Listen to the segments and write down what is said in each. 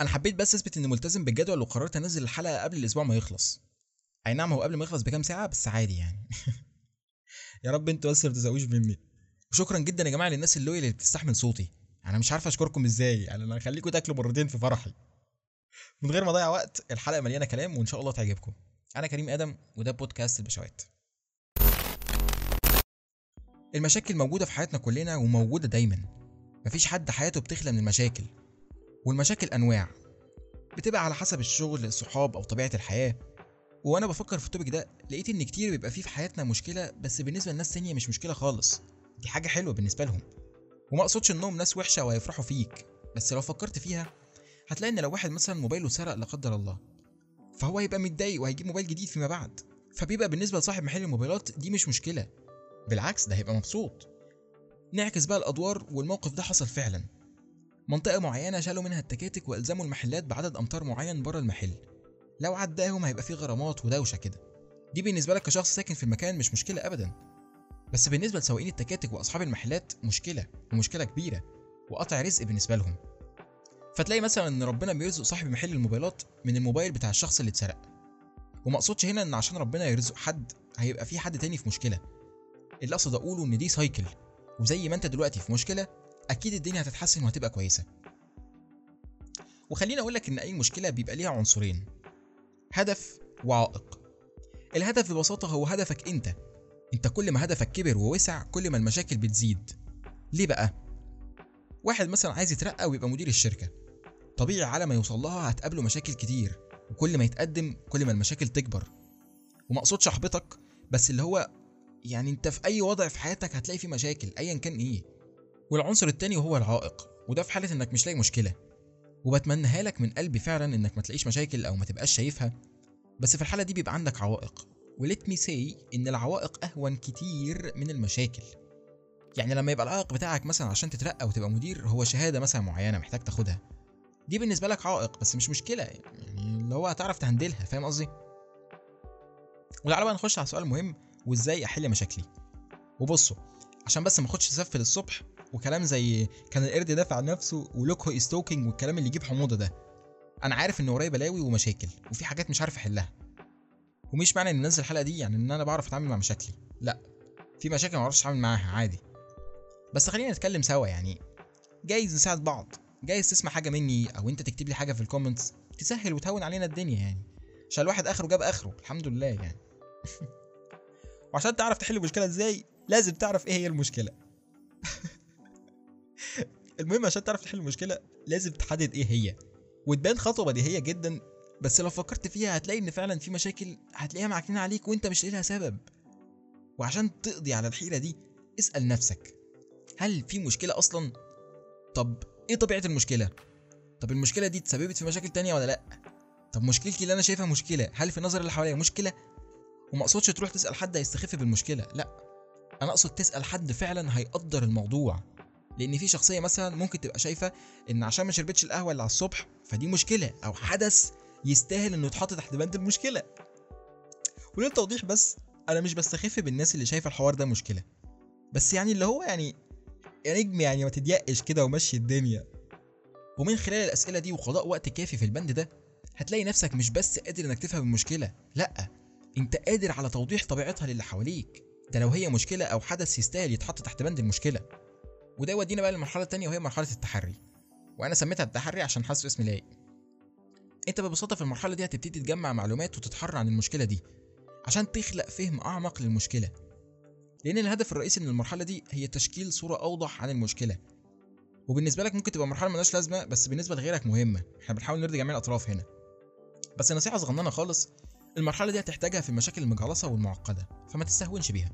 أنا حبيت بس أثبت إني ملتزم بالجدول وقررت أنزل الحلقة قبل الأسبوع ما يخلص. أي نعم هو قبل ما يخلص بكام ساعة؟ بس عادي يعني. يا رب أنتوا بس ما تزهقوش مني. وشكرا جدا يا جماعة للناس اللويال اللي بتستحمل صوتي. أنا مش عارف أشكركم إزاي. يعني أنا هخليكم تاكلوا مرتين في فرحي. من غير ما أضيع وقت الحلقة مليانة كلام وإن شاء الله تعجبكم. أنا كريم آدم وده بودكاست البشوات. المشاكل موجودة في حياتنا كلنا وموجودة دايما. مفيش حد حياته بتخلى من المشاكل. والمشاكل أنواع. بتبقى على حسب الشغل الصحاب أو طبيعة الحياة. وأنا بفكر في التوبيك ده لقيت إن كتير بيبقى فيه في حياتنا مشكلة بس بالنسبة لناس تانية مش مشكلة خالص. دي حاجة حلوة بالنسبة لهم. وما أقصدش إنهم ناس وحشة وهيفرحوا فيك. بس لو فكرت فيها هتلاقي إن لو واحد مثلا موبايله سرق لا قدر الله فهو هيبقى متضايق وهيجيب موبايل جديد فيما بعد. فبيبقى بالنسبة لصاحب محل الموبايلات دي مش مشكلة. بالعكس ده هيبقى مبسوط. نعكس بقى الأدوار والموقف ده حصل فعلا. منطقة معينة شالوا منها التكاتك وألزموا المحلات بعدد أمتار معين بره المحل. لو عداهم هيبقى فيه غرامات ودوشة كده. دي بالنسبة لك كشخص ساكن في المكان مش مشكلة ابدا. بس بالنسبة لسواقين التكاتك وأصحاب المحلات مشكلة ومشكلة كبيرة وقطع رزق بالنسبة لهم. فتلاقي مثلا إن ربنا بيرزق صاحب محل الموبايلات من الموبايل بتاع الشخص اللي اتسرق. وما اقصدش هنا إن عشان ربنا يرزق حد هيبقى في حد تاني في مشكلة. اللي أقصد أقوله إن دي سايكل وزي ما أنت دلوقتي في مشكلة أكيد الدنيا هتتحسن وهتبقى كويسة. وخليني أقول لك إن أي مشكلة بيبقى ليها عنصرين هدف وعائق. الهدف ببساطة هو هدفك أنت. أنت كل ما هدفك كبر ووسع كل ما المشاكل بتزيد. ليه بقى؟ واحد مثلا عايز يترقى ويبقى مدير الشركة. طبيعي على ما يوصل لها هتقابله مشاكل كتير وكل ما يتقدم كل ما المشاكل تكبر. وما أقصدش أحبطك بس اللي هو يعني أنت في أي وضع في حياتك هتلاقي فيه مشاكل ايا كان إيه. والعنصر التاني وهو العائق وده في حالة إنك مش لاقي مشكلة. وبتمناها لك من قلبي فعلا إنك ما تلاقيش مشاكل أو ما تبقاش شايفها بس في الحالة دي بيبقى عندك عوائق. وليت مي سي إن العوائق أهون كتير من المشاكل. يعني لما يبقى العائق بتاعك مثلا عشان تترقى وتبقى مدير هو شهادة مثلا معينة محتاج تاخدها. دي بالنسبة لك عائق بس مش مشكلة يعني اللي هو هتعرف تهندلها فاهم قصدي؟ وتعالى بقى نخش على سؤال مهم وإزاي أحل مشاكلي؟ وبصوا عشان بس ما أخدش سفل الصبح وكلام زي كان القرد دافع عن نفسه ولوك هو ستوكينج والكلام اللي يجيب حموضة ده. أنا عارف إن ورايا بلاوي ومشاكل وفي حاجات مش عارف أحلها. ومش معنى اني انزل الحلقة دي يعني إن أنا بعرف أتعامل مع مشاكلي لأ. في مشاكل ما أعرفش أتعامل معاها عادي. بس خلينا نتكلم سوا يعني. جايز نساعد بعض. جايز تسمع حاجة مني أو أنت تكتب لي حاجة في ال comments تسهل وتهون علينا الدنيا يعني. عشان الواحد آخره جاب آخره الحمد لله يعني. وعشان تعرف تحل المشكلة إزاي لازم تعرف إيه هي المشكلة. المهم عشان تعرف تحل المشكلة لازم تحدد إيه هي. وتبان خطوة بديهيه جدا بس لو فكرت فيها هتلاقي إن فعلا في مشاكل هتلاقيها معكنين عليك وأنت مش لها سبب. وعشان تقضي على الحيرة دي اسأل نفسك هل في مشكلة أصلا؟ طب إيه طبيعة المشكلة؟ طب المشكلة دي اتسببت في مشاكل تانية ولا لأ؟ طب مشكلتي اللي أنا شايفها مشكلة هل في نظر اللي حواليا مشكلة؟ وما أقصدش تروح تسأل حد هيستخف بالمشكلة لأ. أنا أقصد تسأل حد فعلا هيقدر الموضوع. لأن في شخصيه مثلا ممكن تبقى شايفه ان عشان ما شربتش القهوه اللي على الصبح فدي مشكله. أو حدث يستاهل انه يتحط تحت بند المشكلة. وللتوضيح بس؟ أنا مش بستخف بالناس اللي شايفه الحوار ده مشكله. بس يعني اللي هو يعني يا نجم يعني ما تضيقش كده ومشي الدنيا. ومن خلال الأسئلة دي وقضاء وقت كافي في البند ده هتلاقي نفسك مش بس قادر إنك تفهم المشكلة لأ أنت قادر على توضيح طبيعتها للي حواليك. ده لو هي مشكلة أو حدث يستاهل يتحط تحت بند المشكلة. وده يودينا بقى للمرحلة التانية وهي مرحلة التحري. وأنا سميتها التحري عشان حاسه اسم لايق. أنت ببساطة في المرحلة دي هتبتدي تجمع معلومات وتتحرى عن المشكلة دي عشان تخلق فهم أعمق للمشكلة. لأن الهدف الرئيسي من المرحلة دي هي تشكيل صورة أوضح عن المشكلة. وبالنسبة لك ممكن تبقى مرحلة ملهاش لازمة بس بالنسبة لغيرك مهمة. إحنا بنحاول نرضي جميع الأطراف هنا. بس نصيحة صغننة خالص المرحلة دي هتحتاجها في المشاكل المجعلصه والمعقدة فما تستهونش بيها.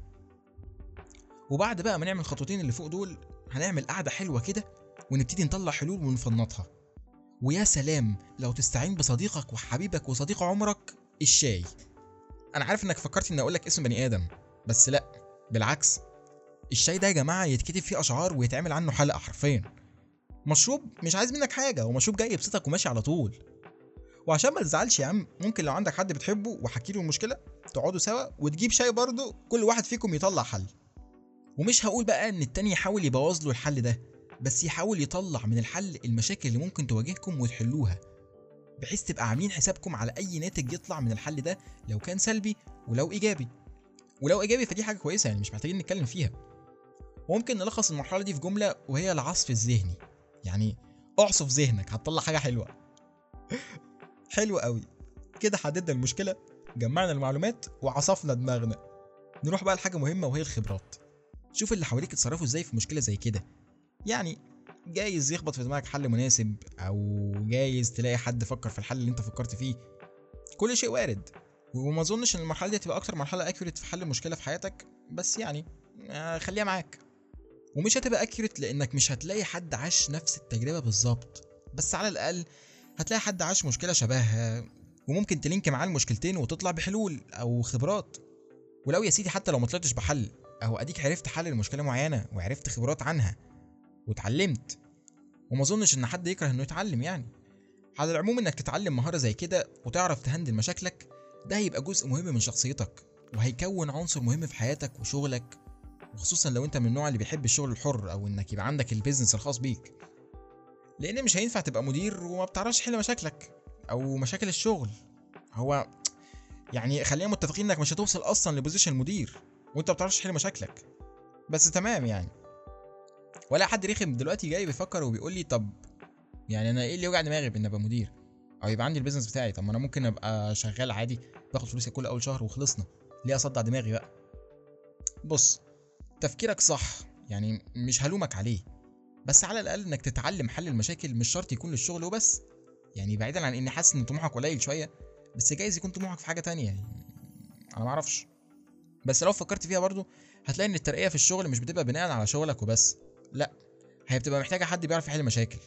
وبعد بقى ما نعمل الخطوتين اللي فوق دول هنعمل قعدة حلوة كده ونبتدي نطلع حلول ونفنطها. ويا سلام لو تستعين بصديقك وحبيبك وصديق عمرك الشاي. أنا عارف إنك فكرت إني أقول لك اسم بني آدم بس لأ بالعكس. الشاي ده يا جماعة يتكتب فيه أشعار ويتعمل عنه حلقة حرفيا. مشروب مش عايز منك حاجة ومشروب جاي يبسطك وماشي على طول. وعشان ما تزعلش يا عم ممكن لو عندك حد بتحبه وحكي له المشكلة تقعدوا سوا وتجيب شاي برضه كل واحد فيكم يطلع حل. ومش هقول بقى إن التاني يحاول يبوظ له الحل ده بس يحاول يطلع من الحل المشاكل اللي ممكن تواجهكم وتحلوها بحيث تبقى عاملين حسابكم على أي ناتج يطلع من الحل ده لو كان سلبي ولو إيجابي. ولو إيجابي فدي حاجة كويسة يعني مش محتاجين نتكلم فيها. وممكن نلخص المرحلة دي في جملة وهي العصف الذهني. يعني اعصف ذهنك هتطلع حاجة حلوة. حلو قوي كده حددنا المشكلة جمعنا المعلومات وعصفنا دماغنا. نروح بقى لحاجة مهمة وهي الخبرات. شوف اللي حواليك اتصرفوا إزاي في مشكلة زي كده. يعني جايز يخبط في دماغك حل مناسب أو جايز تلاقي حد فكر في الحل اللي انت فكرت فيه. كل شيء وارد. وما أظنش إن المرحلة دي هتبقى أكتر مرحلة accurate في حل المشكلة في حياتك بس يعني آه، خليها معاك. ومش هتبقى accurate لأنك مش هتلاقي حد عاش نفس التجربة بالظبط. بس على الأقل هتلاقي حد عاش مشكلة شبهها. وممكن تلينك معاه المشكلتين وتطلع بحلول أو خبرات. ولو يا سيدي حتى لو ما طلعتش بحل أهو أديك عرفت حل لمشكلة معينة وعرفت خبرات عنها واتعلمت وما أظنش إن حد يكره إنه يتعلم يعني. على العموم إنك تتعلم مهارة زي كده وتعرف تهندل مشاكلك ده هيبقى جزء مهم من شخصيتك وهيكون عنصر مهم في حياتك وشغلك وخصوصا لو أنت من النوع اللي بيحب الشغل الحر أو إنك يبقى عندك البيزنس الخاص بيك. لأن مش هينفع تبقى مدير وما بتعرفش تحل مشاكلك أو مشاكل الشغل. هو يعني خلينا متفقين إنك مش هتوصل أصلا ل position المدير وانت ما بتعرفش تحل مشاكلك. بس تمام يعني. ولا حد رخم دلوقتي جاي بيفكر وبيقول لي طب يعني أنا إيه اللي يوجع دماغي بان أبقى مدير؟ أو يبقى عندي ال business بتاعي. طب ما أنا ممكن أبقى شغال عادي باخد فلوسي كل أول شهر وخلصنا. ليه أصدع دماغي بقى؟ بص تفكيرك صح. يعني مش هلومك عليه. بس على الأقل إنك تتعلم حل المشاكل مش شرط يكون للشغل وبس. يعني بعيدا عن إني حاسس إن طموحك قليل شوية بس جايز يكون طموحك في حاجة تانية. يعني أنا معرفش بس لو فكرت فيها برضو هتلاقي إن الترقية في الشغل مش بتبقى بناء على شغلك وبس. لأ هي بتبقى محتاجة حد بيعرف يحل مشاكل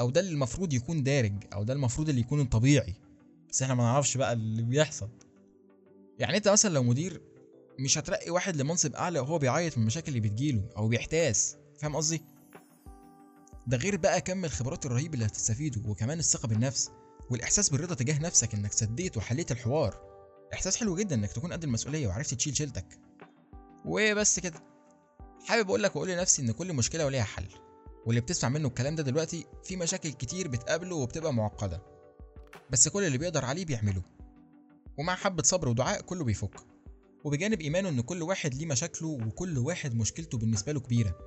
أو ده اللي المفروض يكون دارج أو ده المفروض اللي يكون الطبيعي. بس إحنا ما نعرفش بقى اللي بيحصل. يعني أنت مثلا لو مدير مش هترقي واحد لمنصب أعلى وهو بيعيط من المشاكل اللي بتجيله أو بيحتاس. فاهم قصدي؟ ده غير بقى كم الخبرات الرهيب اللي هتستفيده وكمان الثقة بالنفس والإحساس بالرضا تجاه نفسك إنك سديت وحليت الحوار. إحساس حلو جدا إنك تكون قد المسؤولية وعرفت تشيل شيلتك. وبس كده. حابب أقول لك وأقول لنفسي إن كل مشكلة وليها حل واللي بتسمع منه الكلام ده دلوقتي في مشاكل كتير بتقابله وبتبقى معقدة. بس كل اللي بيقدر عليه بيعمله. ومع حبة صبر ودعاء كله بيفك. وبجانب إيمانه إن كل واحد ليه مشاكله وكل واحد مشكلته بالنسبة له كبيرة.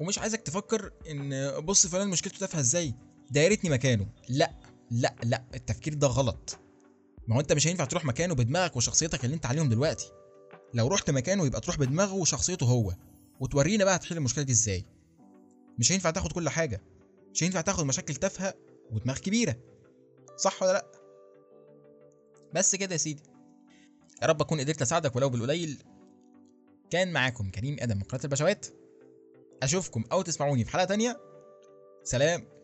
ومش عايزك تفكر إن بص فلان مشكلته تافهة إزاي؟ ده يا ريتني مكانه. لا لا لا التفكير ده غلط. ما هو انت مش هينفع تروح مكانه بدماغك وشخصيتك اللي انت عليهم دلوقتي. لو رحت مكانه يبقى تروح بدماغه وشخصيته هو. وتورينا بقى هتحل المشكلة دي إزاي. مش هينفع تاخد كل حاجة. مش هينفع تاخد مشاكل تافهة ودماغ كبيرة. صح ولا لأ؟ بس كده يا سيدي. يا رب أكون قدرت أساعدك ولو بالقليل. كان معاكم كريم آدم من قناة البشوات أشوفكم أو تسمعوني في حلقة تانية. سلام.